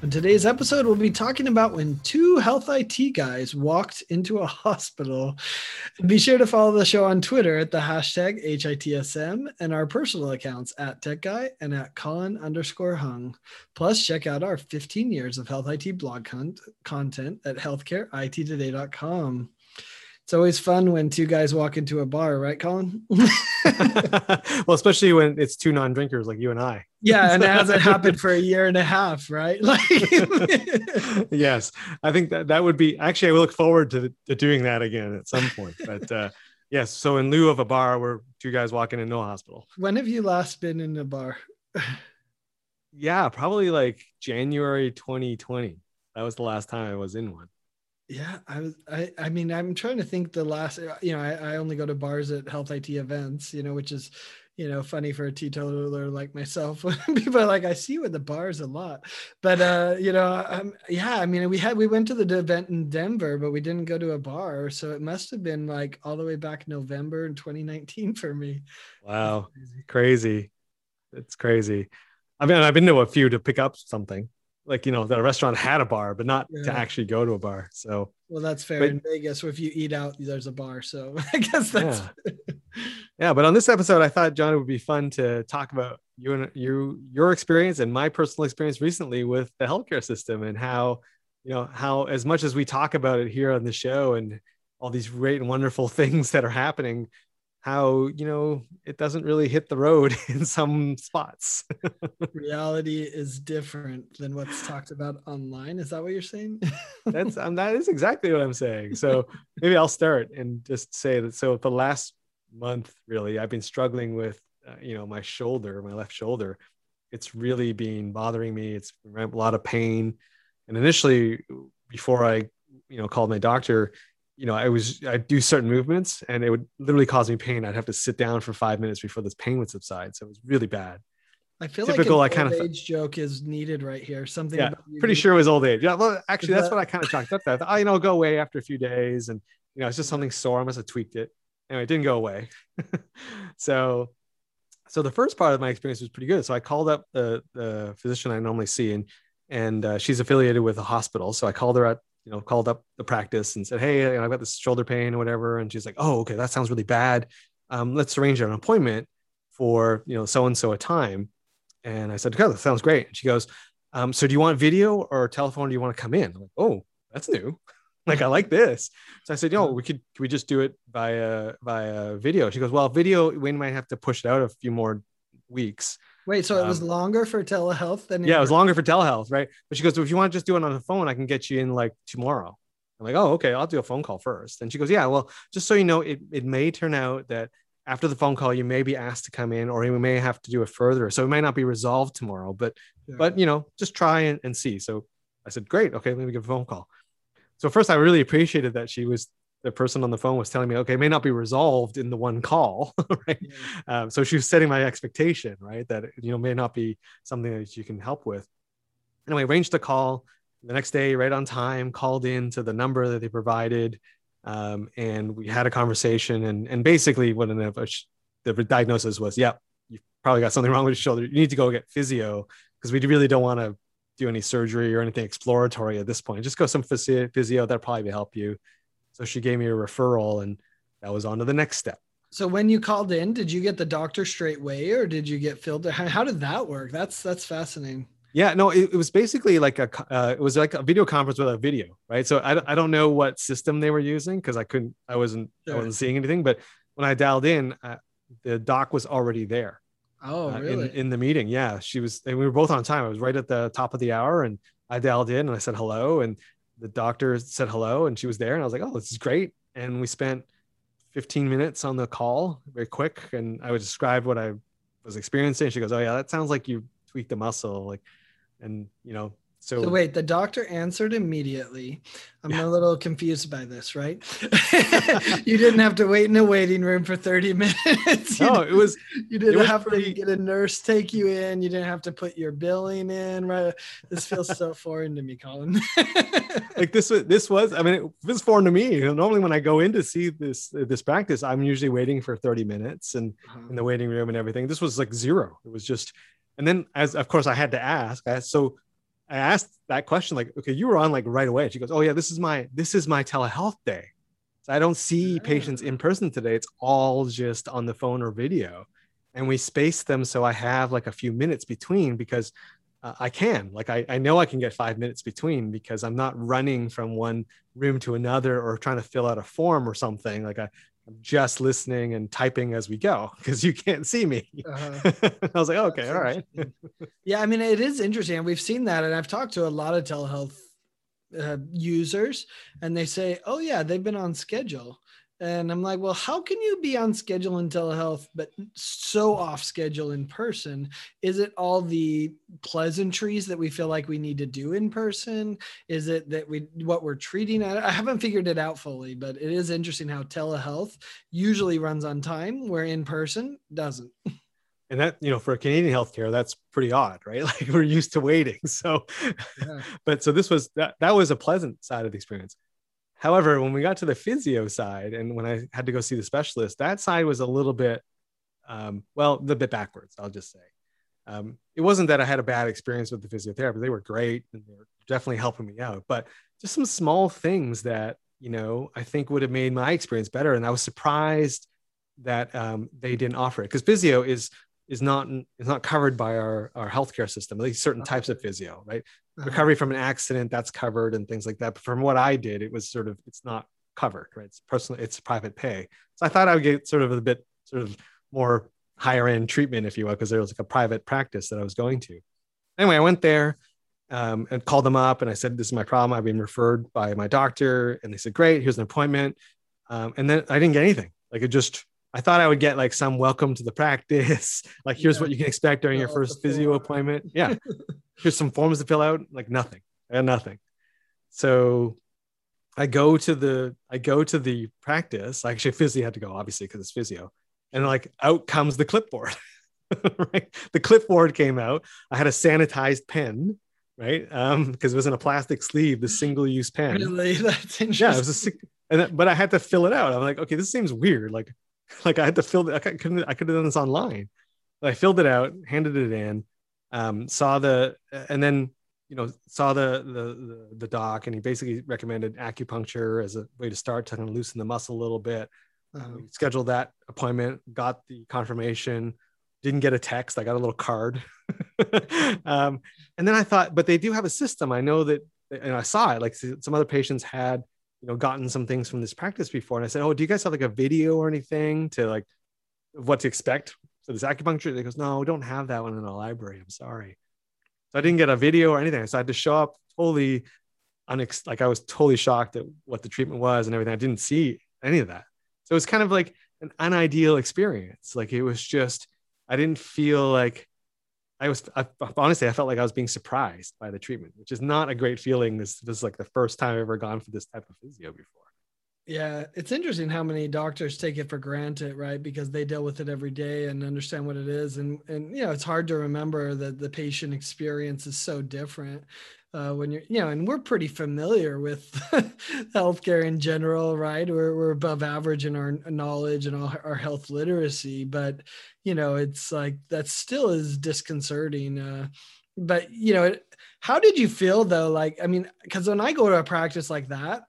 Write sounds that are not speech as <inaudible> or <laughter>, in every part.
In today's episode, we'll be talking about when two health IT guys walked into a <laughs> hospital. Be sure to follow the show on Twitter at the hashtag HITSM and our personal accounts at TechGuy and at Colin underscore Hung. Plus, check out our 15 years of health IT blog con- content at healthcareittoday.com. It's always fun when two guys walk into a bar, right, Colin? <laughs> well, especially when it's two non-drinkers like you and I. Yeah, and it hasn't <laughs> happened for a year and a half, right? Like, <laughs> yes, I think that that would be actually. I look forward to, to doing that again at some point. But uh, yes, so in lieu of a bar, we're two guys walking into a hospital. When have you last been in a bar? yeah, probably like January 2020. That was the last time I was in one. Yeah, I was. I. I mean, I'm trying to think. The last, you know, I, I only go to bars at health IT events, you know, which is, you know, funny for a teetotaler like myself. <laughs> People are like, I see you at the bars a lot, but uh, you know, um, yeah. I mean, we had we went to the event in Denver, but we didn't go to a bar, so it must have been like all the way back November in 2019 for me. Wow, crazy. crazy. It's crazy. I mean, I've been to a few to pick up something, like you know the restaurant had a bar but not yeah. to actually go to a bar so well that's fair but, in vegas if you eat out there's a bar so <laughs> i guess that's yeah. yeah but on this episode i thought john it would be fun to talk about you and you your experience and my personal experience recently with the healthcare system and how you know how as much as we talk about it here on the show and all these great and wonderful <laughs> things that are happening how you know it doesn't really hit the road <laughs> in some spots. Reality is different than what's talked about online. Is that what you're saying? <laughs> That's <laughs> um, that is exactly what i'm saying. So maybe i'll start and just say that so the last month really i've been struggling with uh, you know my shoulder my left shoulder. It's really been bothering me. It's a lot of pain. And initially before i you know called my doctor you know, I was I do certain movements and it would literally cause me pain. I'd have to sit down for five minutes before this pain would subside. So it was really bad. I feel Typical, like an I kind of age joke is needed right here. Something. Yeah, pretty sure it was old age. Yeah, well, actually, that's what I kind of chalked up. That oh, you know, go away after a few days, and you know, it's just something sore. I must have tweaked it. Anyway, it didn't go away. <laughs> so, so the first part of my experience was pretty good. So I called up the the physician I normally see, and and uh, she's affiliated with a hospital. So I called her at you know, called up the practice and said, Hey, I've got this shoulder pain or whatever. And she's like, Oh, okay, that sounds really bad. Um, let's arrange an appointment for, you know, so and so a time. And I said, Okay, that sounds great. And she goes, um, So do you want video or telephone? Do you want to come in? I'm like, Oh, that's new. <laughs> like, I like this. So I said, Yo, we could, can we just do it via, via video? She goes, Well, video, we might have to push it out a few more weeks. Wait, so it was um, longer for telehealth than yeah, it was longer for telehealth, right? But she goes, well, if you want to just do it on the phone, I can get you in like tomorrow. I'm like, oh, okay, I'll do a phone call first. And she goes, yeah, well, just so you know, it, it may turn out that after the phone call, you may be asked to come in, or you may have to do it further. So it might not be resolved tomorrow, but yeah. but you know, just try and, and see. So I said, great, okay, let me give a phone call. So first, I really appreciated that she was the person on the phone was telling me, okay, it may not be resolved in the one call, <laughs> right? Um, so she was setting my expectation, right? That you know may not be something that you can help with. Anyway, arranged a call the next day, right on time. Called in to the number that they provided, um, and we had a conversation. And and basically, what the diagnosis was, yeah, you probably got something wrong with your shoulder. You need to go get physio because we really don't want to do any surgery or anything exploratory at this point. Just go some physio. That probably help you so she gave me a referral and that was on to the next step. So when you called in, did you get the doctor straight away or did you get filled? How did that work? That's that's fascinating. Yeah, no, it, it was basically like a uh, it was like a video conference with a video, right? So I, I don't know what system they were using because I couldn't I wasn't sure. I wasn't seeing anything, but when I dialed in, uh, the doc was already there. Oh, uh, really? In, in the meeting, yeah, she was, and we were both on time. I was right at the top of the hour, and I dialed in and I said hello, and the doctor said hello and she was there and I was like, oh, this is great. And we spent 15 minutes on the call, very quick. And I would describe what I was experiencing. She goes, oh yeah, that sounds like you tweaked a muscle. Like, and you know, So, So wait, the doctor answered immediately. I'm Yeah. a little confused by this, right? <laughs> you didn't have to wait in a waiting room for 30 minutes. You, no, it was you didn't have pretty- to get a nurse take you in. You didn't have to put your billing in. Right? This feels so foreign to me, Colin. <laughs> like this was this was i mean it was foreign to me you know, normally when i go in to see this this practice i'm usually waiting for 30 minutes and uh-huh. in the waiting room and everything this was like zero it was just and then as of course i had to ask I, so i asked that question like okay you were on like right away. She goes oh yeah this is my this is my telehealth day. So i don't see patients in person today. It's all just on the phone or video. And we space them so i have like a few minutes between because uh, I can. Like I, I know I can get five minutes between because I'm not running from one room to another or trying to fill out a form or something. Like I, I'm just listening and typing as we go because you can't see me. Uh-huh. <laughs> I was like, okay, all right. yeah, I mean, it is interesting. We've seen that, and I've talked to a lot of telehealth uh, users, and they say, "Oh yeah, they've been on schedule." And I'm like, well, how can you be on schedule in telehealth, but so off schedule in person? Is it all the pleasantries that we feel like we need to do in person? Is it that we what we're treating? I haven't figured it out fully, but it is interesting how telehealth usually runs on time, where in person doesn't. And that, you know, for Canadian healthcare, that's pretty odd, right? <laughs> Like we're used to waiting. So, Yeah. but so this was that that was a pleasant side of the experience. However, when we got to the physio side and when I had to go see the specialist, that side was a little bit, um, well, the bit backwards, I'll just say. Um, it wasn't that I had a bad experience with the physiotherapist. They were great and they were definitely helping me out, but just some small things that, you know, I think would have made my experience better. And I was surprised that um, they didn't offer it because physio is is not is not covered by our our healthcare system. At least certain types of physio, right? Uh-huh. recovery from an accident that's covered and things like that. But from what i did it was sort of it's not covered right? It's personal it's private pay. So i thought i would get sort of a bit sort of more higher end treatment if you will because there was like a private practice that i was going to. Anyway i went there um, and called them up and i said this is my problem. I've been referred by my doctor. And they said great here's an appointment. Um, and then i didn't get anything. Like it just i thought i would get like some welcome to the practice. <laughs> Like here's Yeah. what you can expect during your Fill out the first physio appointment. Yeah <laughs> here's some forms to fill out like nothing i had nothing. So i go to the i go to the practice. I actually physio had to go obviously because it's physio. And like out comes the clipboard <laughs> right? The clipboard came out. I had a sanitized pen right? Um because it was in a plastic sleeve the single use pen. Really, <laughs> that's interesting. yeah it was a and then- but i had to fill it out. I'm like okay this seems weird. Like <laughs> like i had to fill it i couldn't i could have done this online. But i filled it out handed it in um saw the and then you know saw the the the, the doc and he basically recommended acupuncture as a way to start to kind of loosen the muscle a little bit. Uh-huh. scheduled that appointment got the confirmation didn't get a text i got a little card. <laughs> Um, and then i thought but they do have a system. I know that and i saw it like some other patients had you know gotten some things from this practice before and i said oh do you guys have like a video or anything to like what to expect for this acupuncture they goes no we don't have that one in the library. I'm sorry. So i didn't get a video or anything. So i had to show up totally unex- like i was totally shocked at what the treatment was and everything. I didn't see any of that. So it was kind of like an unideal experience. Like it was just i didn't feel like I was I, honestly, I felt like I was being surprised by the treatment, which is not a great feeling. This, this is like the first time I've ever gone for this type of physio before. Yeah, it's interesting how many doctors take it for granted, right? Because they deal with it every day and understand what it is, and and you know it's hard to remember that the patient experience is so different uh, when you're you know, and we're pretty familiar with <laughs> healthcare in general, right? We're we're above average in our knowledge and our, our health literacy, but you know it's like that still is disconcerting. Uh, but you know, it, how did you feel though? Like, I mean, because when I go to a practice like that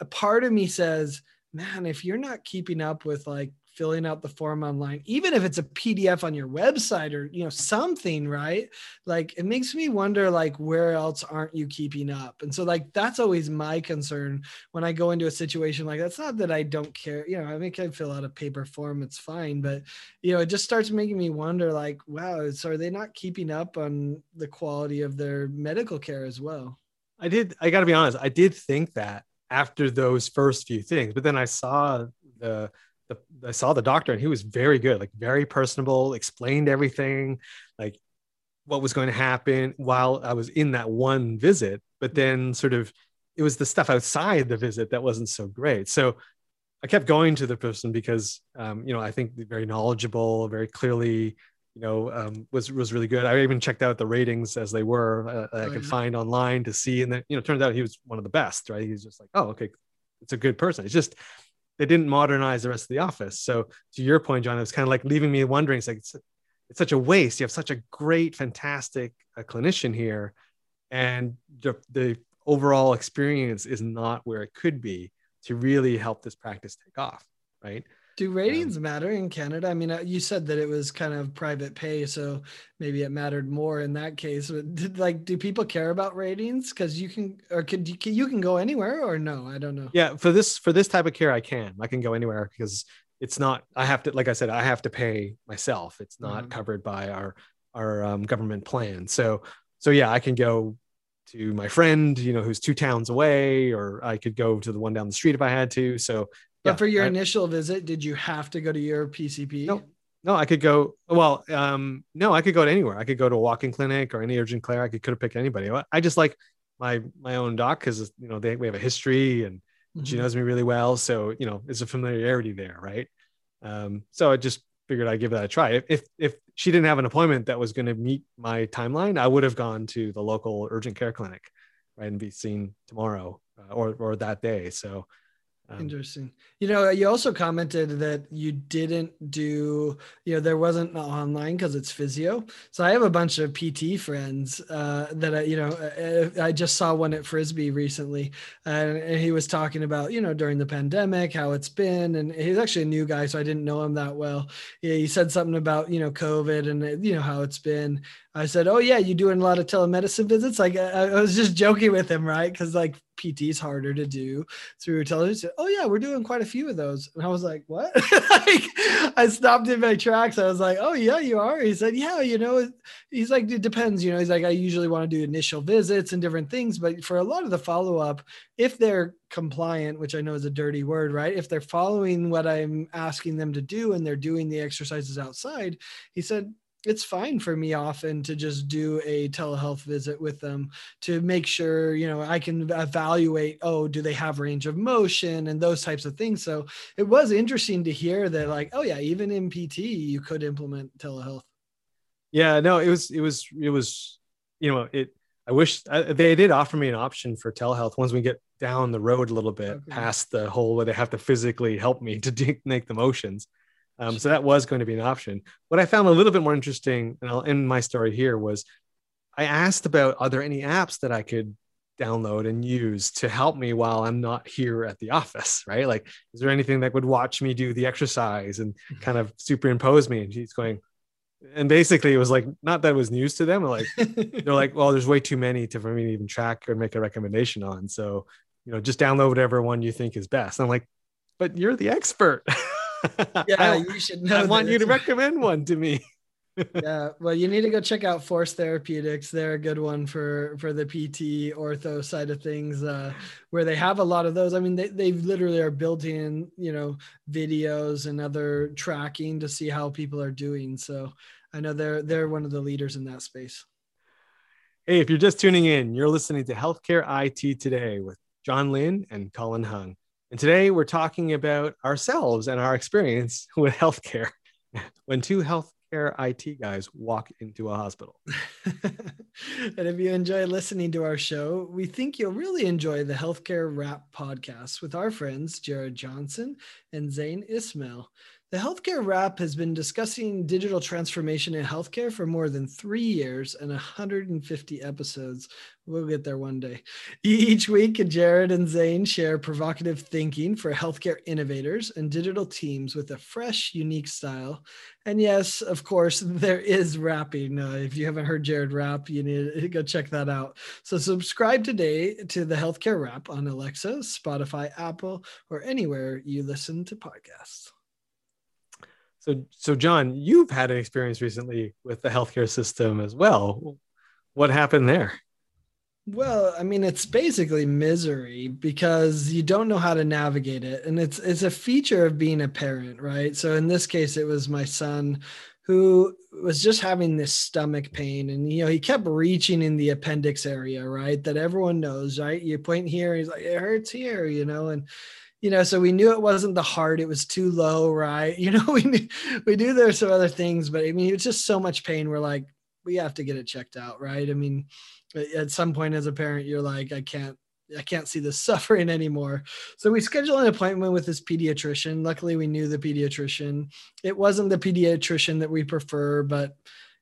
a part of me says, man, if you're not keeping up with like filling out the form online, even if it's a PDF on your website or you know something, right? Like it makes me wonder like where else aren't you keeping up? And so like that's always my concern when I go into a situation like that's not that I don't care, you know, I mean I fill out a paper form, it's fine, but you know, it just starts making me wonder like, wow, so are they not keeping up on the quality of their medical care as well? I did. I got to be honest. I did think that after those first few things, but then I saw the, the I saw the doctor and he was very good, like very personable, explained everything, like what was going to happen while I was in that one visit, but then sort of it was the stuff outside the visit that wasn't so great. So I kept going to the person because um, you know I think very knowledgeable, very clearly you know um, was was really good. I even checked out the ratings as they were uh, I oh, could yeah. find online to see, and then you know turns out he was one of the best. Right? He's just like, oh, okay, it's a good person. It's just they didn't modernize the rest of the office. So to your point, John, it was kind of like leaving me wondering. It's like it's, it's such a waste. You have such a great, fantastic uh, clinician here, and the, the overall experience is not where it could be to really help this practice take off. Right? Do ratings matter in Canada? I mean, uh, you said that it was kind of private pay, so maybe it mattered more in that case. But did, like, do people care about ratings? Because you can, or could you, you can go anywhere, or no? I don't know. Yeah, for this for this type of care, I can. I can go anywhere because it's not. I have to, like I said, I have to pay myself. It's not mm-hmm. covered by our our um, government plan. So so yeah, I can go to my friend, you know, who's two towns away, or I could go to the one down the street if I had to. So but yeah, for your I, initial visit, did you have to go to your PCP? No, no, I could go. Well, um, no, I could go to anywhere. I could go to a walk-in clinic or any urgent care. I could could have picked anybody. I just like my my own doc because you know they we have a history and mm-hmm. she knows me really well. So you know, it's a familiarity there, right? Um, so I just figured I'd give that a try. If if, if she didn't have an appointment that was going to meet my timeline, I would have gone to the local urgent care clinic, right, and be seen tomorrow uh, or or that day. So um, Interesting. You know, you also commented that you didn't do, you know, there wasn't online because it's physio. So I have a bunch of PT friends uh, that I, you know, uh, I just saw one at Frisbee recently, and, he was talking about, you know, during the pandemic how it's been, and he's actually a new guy, so I didn't know him that well. Yeah, he said something about, you know, COVID and uh, you know how it's been. I said, "Oh yeah, you doing a lot of telemedicine visits?" Like I, I was just joking with him, right? Because like PT is harder to do through television. Oh yeah, we're doing quite a few of those. And I was like, what? <laughs> like, I stopped in my tracks. I was like, oh yeah, you are. He said, yeah, you know, he's like, it depends. You know, he's like, I usually want to do initial visits and different things, but for a lot of the follow up, if they're compliant, which I know is a dirty word, right? If they're following what I'm asking them to do and they're doing the exercises outside, he said, it's fine for me often to just do a telehealth visit with them to make sure you know i can evaluate oh do they have range of motion and those types of things. So it was interesting to hear that like oh yeah even in pt you could implement telehealth. Yeah no it was it was it was you know it i wish I, they did offer me an option for telehealth once we get down the road a little bit okay. past the whole where they have to physically help me <laughs> to make the motions um, so that was going to be an option. What I found a little bit more interesting, and I'll end my story here, was I asked about are there any apps that I could download and use to help me while I'm not here at the office, <laughs> right? Like, is there anything that would watch me do the exercise and mm-hmm. kind of superimpose me? And she's going, and basically it was like not that it was news to them. Like <laughs> they're like, well, there's way too many to for me to even track or make a recommendation on. So, you know, just download whatever one you think is best. And I'm like, but you're the expert. <laughs> yeah, <laughs> you should know. I want you to recommend one to me. <laughs> yeah, well, you need to go check out Force Therapeutics. They're a good one for for the PT ortho side of things, uh, where they have a lot of those. I mean, they they literally are building in, you know, videos and other tracking to see how people are doing. So I know they're they're one of the leaders in that space. Hey, if you're just tuning in, you're listening to Healthcare IT Today with John Lynn and Colin Hung. And today we're talking about ourselves and our experience <laughs> with healthcare <laughs> when two healthcare IT guys walk into a hospital. <laughs> and if you enjoy listening to our show, we think you'll really enjoy the Healthcare Rap podcast with our friends Jared Johnson and Zain Ismail. The Healthcare Rap has been discussing digital transformation in healthcare for more than three years and 150 episodes. We'll get there one day. Each week, Jared and Zain share provocative thinking for healthcare innovators and digital teams with a fresh, unique style. And yes, of course, <laughs> there is rapping. Uh, if you haven't heard Jared rap, you need to go check that out. So subscribe today to the Healthcare Rap on Alexa, Spotify, Apple, or anywhere you listen to podcasts. So, so John, you've had an experience recently with the healthcare system as well. What happened there? Well, I mean, it's basically misery because you don't know how to navigate it, and it's it's a feature of being a parent, right? So in this case, it was my son who was just having this stomach pain and you know he kept reaching in the appendix area right that everyone knows right you point here he's like it hurts here you know and you know so we knew it wasn't the heart it was too low right <laughs> you know we knew we knew there's some other things but i mean it was just so much pain we're like we have to get it checked out right i mean at some point as a parent you're like i can't I can't see this <laughs> suffering anymore. So we scheduled an appointment with this pediatrician. Luckily, we knew the pediatrician. It wasn't the pediatrician that we prefer, but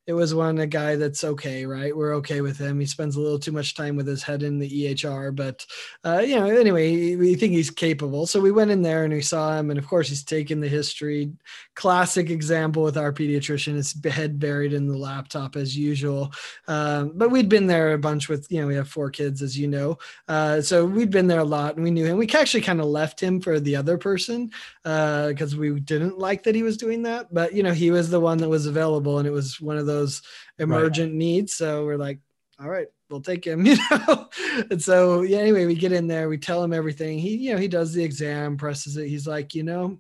it was one a guy that's okay, right? We're okay with him. He spends a little too much time with his head in the EHR, but uh, you know, anyway, we think he's capable. So we went in there and we saw him, and of course, he's taken the history. Classic example with our pediatrician, his head buried in the laptop as usual. Um, but we'd been there a bunch with, you know, we have four kids, as you know, uh, so we'd been there a lot, and we knew him. We actually kind of left him for the other person because uh, we didn't like that he was doing that, but you know, he was the one that was available, and it was one of those those emergent right. needs. So we're like, all right, we'll take him, <laughs> you know. and so yeah, anyway, we get in there, we tell him everything. He, you know, he does the exam, presses it. He's like, you know,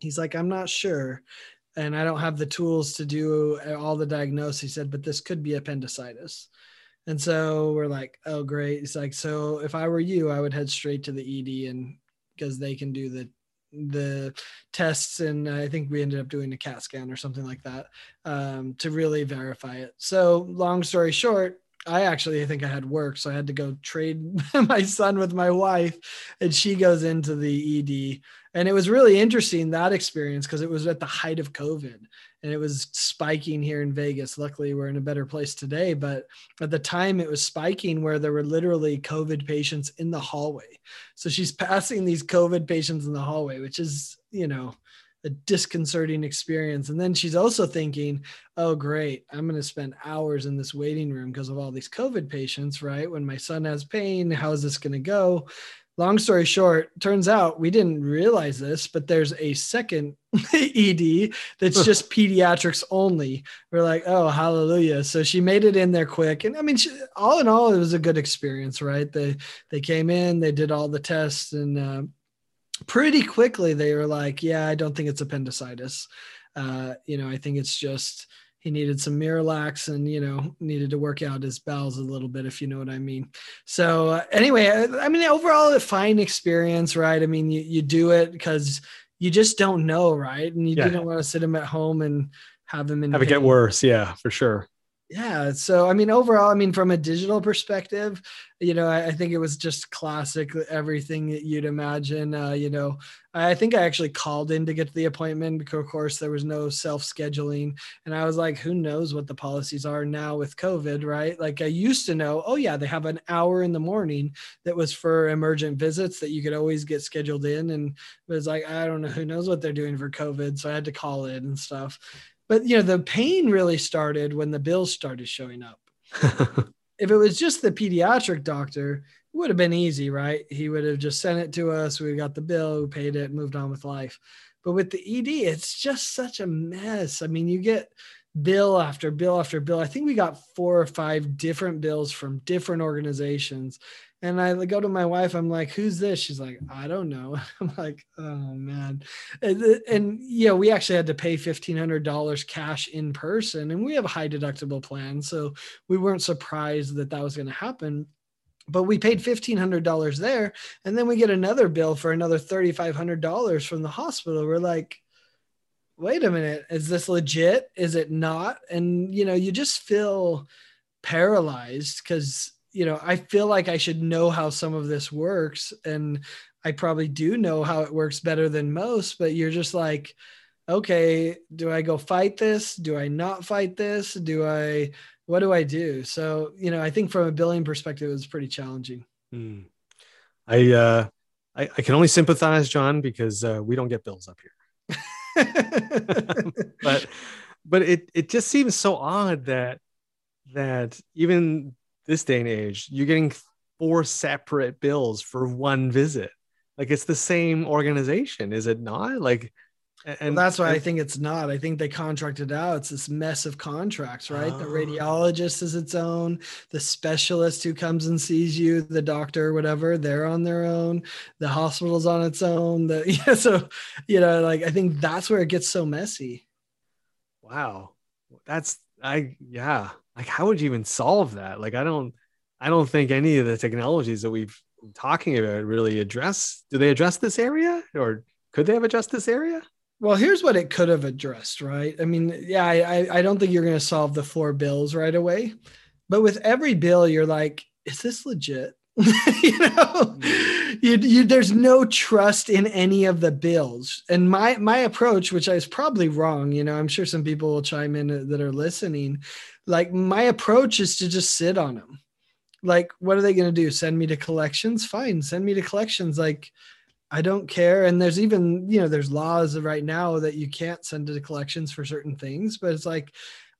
he's like, I'm not sure. And I don't have the tools to do uh, all the diagnosis. He said, but this could be appendicitis. And so we're like, oh, great. He's like, so if I were you, I would head straight to the ED and because they can do the the tests and i think we ended up doing a cat scan or something like that um, to really verify it. So long story short i actually think i had work so i had to go trade <laughs> my son with my wife and she goes into the ed and it was really interesting that experience because it was at the height of covid and it was spiking here in Vegas. Luckily, we're in a better place today, but at the time it was spiking where there were literally COVID patients in the hallway. So she's passing these COVID patients in the hallway, which is, you know, a disconcerting experience. And then she's also thinking, oh, great, I'm going to spend hours in this waiting room because of all these COVID patients, right? When my son has pain, how is this going to go? Long story short, turns out we didn't realize this, but there's a second <laughs> ED that's just pediatrics only. We're like, oh, hallelujah! So she made it in there quick, and I mean, she, all in all, it was a good experience, right? They they came in, they did all the tests, and uh, pretty quickly they were like, yeah, I don't think it's appendicitis. Uh, you know, I think it's just he needed some Miralax and you know needed to work out his bowels a little bit if you know what I mean. So uh, anyway, I, I, mean overall a fine experience, right? I mean you you do it because you just don't know, right? And you yeah. didn't want to sit him at home and have him in have pain. it get worse, yeah, for sure yeah so i mean overall i mean from a digital perspective you know i, I think it was just classic everything that you'd imagine uh, you know. I think i actually called in to get the appointment because of course there was no self-scheduling and i was like who knows what the policies are now with covid right? Like i used to know oh yeah they have an hour in the morning that was for emergent visits that you could always get scheduled in and it was like i don't know who knows what they're doing for covid so i had to call in and stuff but you know, the pain really started when the bills started showing up. <laughs> if it was just the pediatric doctor, it would have been easy, right? He would have just sent it to us. We got the bill, we paid it, moved on with life. But with the ED, it's just such a mess. I mean, you get bill after bill after bill. I think we got four or five different bills from different organizations. And I go to my wife, I'm like, who's this? She's like, I don't know. <laughs> I'm like, oh man. And, and yeah, we actually had to pay $1,500 cash in person and we have a high deductible plan. So we weren't surprised that that was going to happen. But we paid $1,500 there. And then we get another bill for another $3,500 from the hospital. We're like, wait a minute, is this legit? Is it not? And, you know, you just feel paralyzed because you know, I feel like I should know how some of this works. And I probably do know how it works better than most, but you're just like, okay, do I go fight this? Do I not fight this? Do I, what do I do? So, you know, I think from a billing perspective, it was pretty challenging. Hmm. I, uh, I, I, can only sympathize, John, because uh, we don't get bills up here. <laughs> <laughs> but, but it, it just seems so odd that, that even this day and age, you're getting four separate bills for one visit. Like it's the same organization, is it not? Like, and well, that's why I think it's not. I think they contracted out. It's this mess of contracts, right? Oh. The radiologist is its own. The specialist who comes and sees you, the doctor, whatever, they're on their own. The hospital's on its own. The <laughs> yeah, so you know, like I think that's where it gets so messy. Wow. that's I yeah. Like how would you even solve that? Like I don't I don't think any of the technologies that we've talking about really address do they address this area or could they have addressed this area? Well, here's what it could have addressed, right? I mean, yeah, I, I don't think you're going to solve the four bills right away, but with every bill, you're like, is this legit? <laughs> you know, mm. you, you, there's no trust in any of the bills. And my my approach, which is probably wrong, you know, I'm sure some people will chime in that are listening. Like my approach is to just sit on them. Like, what are they going to do? Send me to collections? Fine, send me to collections. Like, I don't care. And there's even, you know, there's laws right now that you can't send to collections for certain things, but it's like,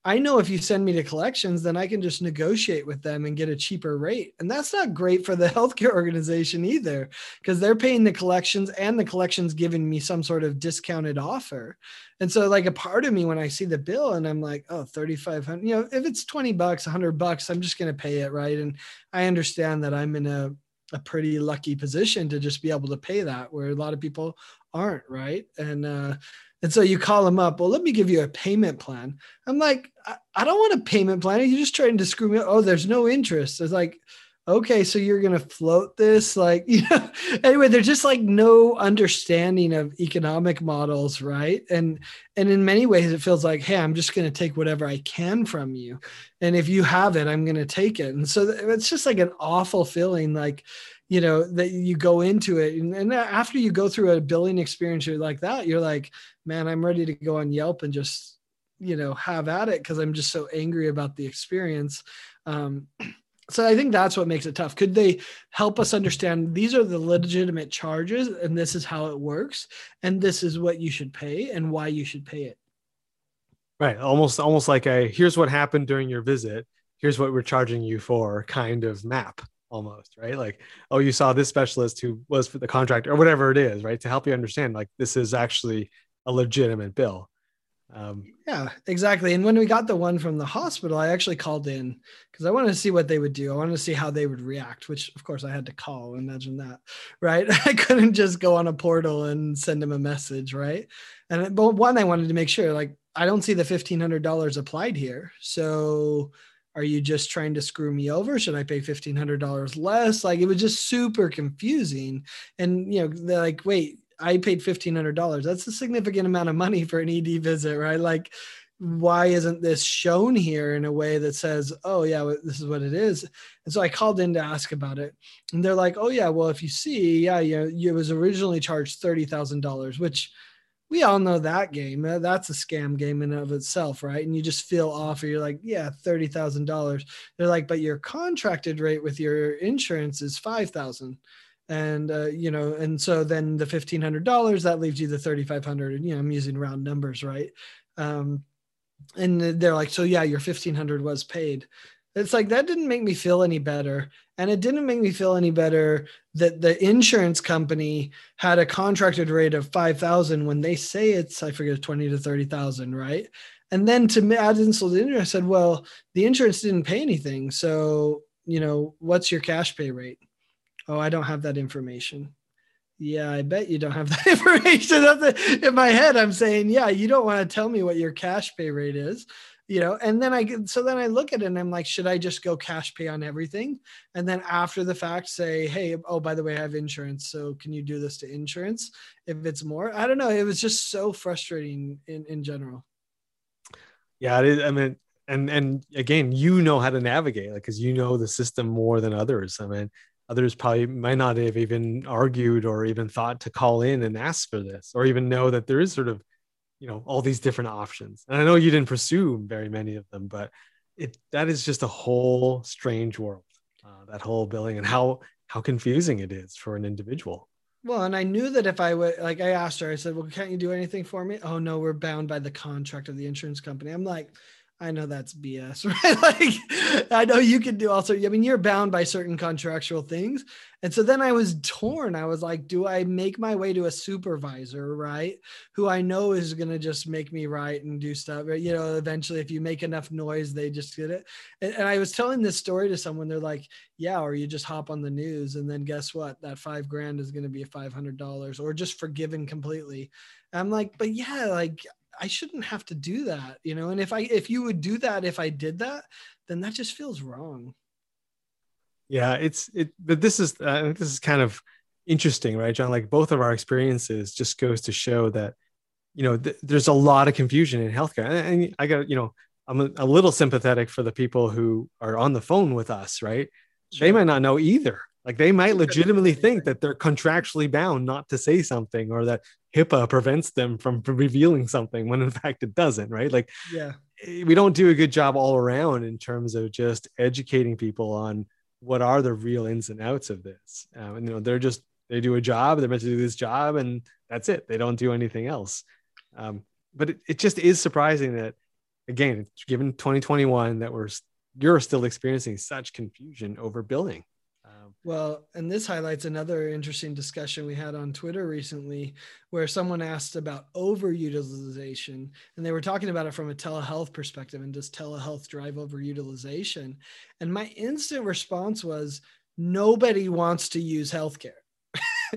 I know if you send me to collections, then I can just negotiate with them and get a cheaper rate. And that's not great for the <laughs> healthcare organization either, because they're paying the collections and the collections giving me some sort of discounted offer. And so, like, a part of me when I see the bill and I'm like, oh, 3,500, you know, if it's 20 bucks, 100 bucks, I'm just going to pay it. Right. And I understand that I'm in a, a pretty lucky position to just be able to pay that where a lot of people aren't right and uh and so you call them up well let me give you a payment plan i'm like i, I don't want a payment plan are you just trying to screw me up? oh there's no interest it's like okay, so you're gonna float this, like, <laughs> you know, anyway, there's just like no understanding of economic models, right? And and in many ways it feels like, hey, I'm just gonna take whatever I can from you. And if you have it, I'm gonna take it. And so it's just like an awful feeling, like, you know, that you go into it. And, and after you go through a billing experience like that, you're like, man, I'm ready to go on Yelp and just, you know, have at it because I'm just so angry about the experience. Um, so I think that's what makes it tough. Could they help us understand these are the legitimate charges and this is how it works and this is what you should pay and why you should pay it? Right, almost almost like a here's what happened during your visit, here's what we're charging you for kind of map almost, right? Like oh you saw this specialist who was for the contract or whatever it is, right? To help you understand like this is actually a legitimate bill. Um, yeah, exactly. And when we got the one from the hospital, I actually called in because I wanted to see what they would do. I wanted to see how they would react, which of course I had to call. Imagine that, <laughs> right? <laughs> I couldn't just go on a portal and send them a message, right? And but one, I wanted to make sure, like, I don't see the fifteen hundred dollars applied here, so are you just trying to screw me over should i pay $1500 less like it was just super confusing and you know they're like wait I paid fifteen hundred dollars. That's a significant amount of money for an ED visit, right? Like, why isn't this shown here in a way that says, "Oh yeah, this is what it is"? And so I called in to ask about it, and they're like, "Oh yeah, well if you see, yeah, you it was originally charged thirty thousand dollars, which." We all know that game. That's a scam game in of itself, right? And you just feel off, or you're like, yeah, thirty thousand dollars. They're like, but your contracted rate with your insurance is five thousand and uh, you know and so then the $1500 that leaves you the 3500 you know i'm using round numbers right um, and they're like so yeah your 1500 was paid it's like that didn't make me feel any better and it didn't make me feel any better that the insurance company had a contracted rate of 5000 when they say it's i forget 20 to 30000 right and then to add insult to injury i said well the insurance didn't pay anything so you know what's your cash pay rate Oh, I don't have that information. Yeah, I bet you don't have <laughs> that information. In my head. I'm saying, yeah, you don't want to tell me what your cash pay rate is, you know. And then I so then I look at it and I'm like, should I just go cash pay on everything? And then after the fact, say, hey, oh, by the way, I have insurance, so can you do this to insurance if it's more? I don't know. It was just so frustrating in in general. Yeah, I mean, and and again, you know how to navigate, like, because you know the system more than others. I mean others probably might not have even argued or even thought to call in and ask for this or even know that there is sort of you know all these different options. And i know you didn't pursue very many of them but it that is just a whole strange world uh, that whole billing and how how confusing it is for an individual. Well and i knew that if i would like i asked her i said well can't you do anything for me? Oh no we're bound by the contract of the insurance company. I'm like I know that's BS, <laughs> right? like, I know you can do also. I mean, you're bound by certain contractual things, and so then I was torn. I was like, do I make my way to a supervisor, right? Who I know is gonna just make me right and do stuff. You know, eventually, if you make enough noise, they just get it. And, and I was telling this story to someone. They're like, yeah, or you just hop on the news, and then guess what? That five grand is gonna be five hundred dollars, or just forgiven completely. I'm like, but yeah, like I shouldn't have to do that, you know. And if I if you would do that if I did that, then that just feels wrong. Yeah, it's it, but this is uh, this is kind of interesting, right, John? Like both of our experiences just goes to show that you know th- there's a lot of confusion in healthcare, and, and I got you know I'm a, a, little sympathetic for the people who are on the phone with us, right? Sure. They might not know either. Like they might legitimately think that they're contractually bound not to say something or that HIPAA prevents them from revealing something when in fact it doesn't, right? Like, yeah, eh, we don't do a good job all around in terms of just educating people on what are the real ins and outs of this. Um, and you know, they're just they do a job, they're meant to do this job, and that's it. They don't do anything else. Um, but it, it just is surprising that again, given 2021, that we're you're still experiencing such confusion over billing. Well, and this highlights another interesting discussion we had on Twitter recently, where someone asked about overutilization, and they were talking about it from a telehealth perspective, and does telehealth drive overutilization? And my instant response was, nobody wants to use healthcare.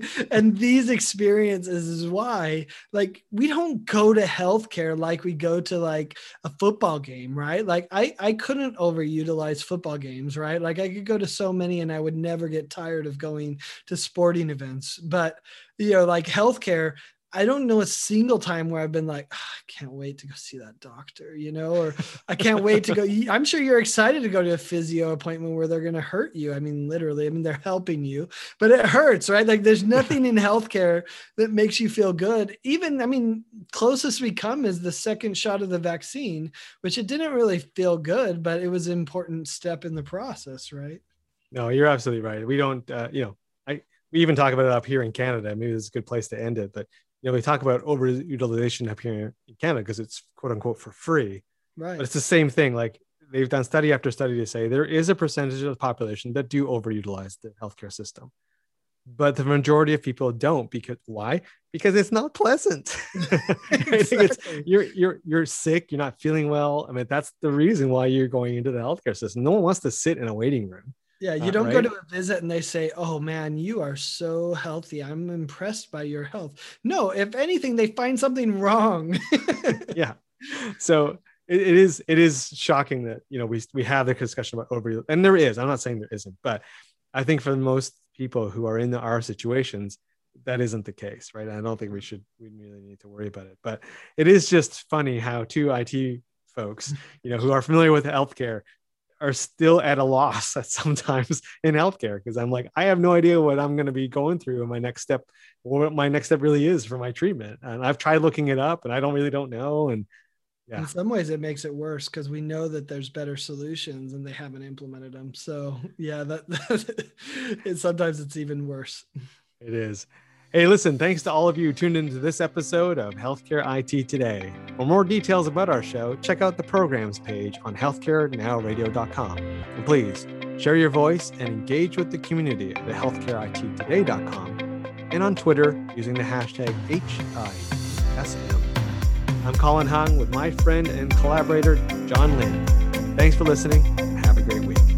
<laughs> and these experiences is why like we don't go to healthcare like we go to like a football game right? Like i i couldn't overutilize football games right? Like i could go to so many and i would never get tired of going to sporting events. But you know like healthcare I don't know a single time where I've been like, oh, I can't wait to go see that doctor, you know, or I can't wait to go. <laughs> I'm sure you're excited to go to a physio appointment where they're going to hurt you. I mean, literally, I mean, they're helping you, but it hurts, right? Like, there's nothing in healthcare that makes you feel good. Even, I mean, closest we come is the second shot of the vaccine, which it didn't really feel good, but it was an important step in the process, right? No, you're absolutely right. We don't, uh, you know, I, we even talk about it up here in Canada. Maybe it's a good place to end it, but you know, we talk about overutilization up here in Canada because it's quote unquote for free. Right. But it's the same thing. Like they've done study after study to say there is a percentage of the population that do overutilize the healthcare system. But the majority of people don't because why? Because it's not pleasant. <laughs> exactly. you're you're you're sick, you're not feeling well. I mean, that's the reason why you're going into the healthcare system. No one wants to sit in a waiting room. Yeah, you uh, don't right? go to a visit and they say, "Oh man, you are so healthy. I'm impressed by your health." No, if anything, they find something wrong. <laughs> yeah. So it, it is it is shocking that you know we we have the discussion about over and there is. I'm not saying there isn't, but I think for most people who are in the, our situations, that isn't the case, right? I don't think we should we really need to worry about it. But it is just funny how two IT folks, <laughs> you know, who are familiar with healthcare are still at a loss at <laughs> sometimes in healthcare because I'm like, I have no idea what I'm going to be going through and my next step, what my next step really is for my treatment. And I've tried looking it up and I don't really don't know. And yeah. In some ways it makes it worse because we know that there's better solutions and they haven't implemented them. So yeah, that, <laughs> that it, sometimes it's even worse. It is. Hey, listen, thanks to all of you who tuned into this episode of Healthcare IT Today. For more details about our show, check out the programs page on healthcarenowradio.com. And please share your voice and engage with the community at healthcareittoday.com and on Twitter using the hashtag HITSM. I'm Colin Hung with my friend and collaborator, John Lynn. Thanks for listening and have a great week.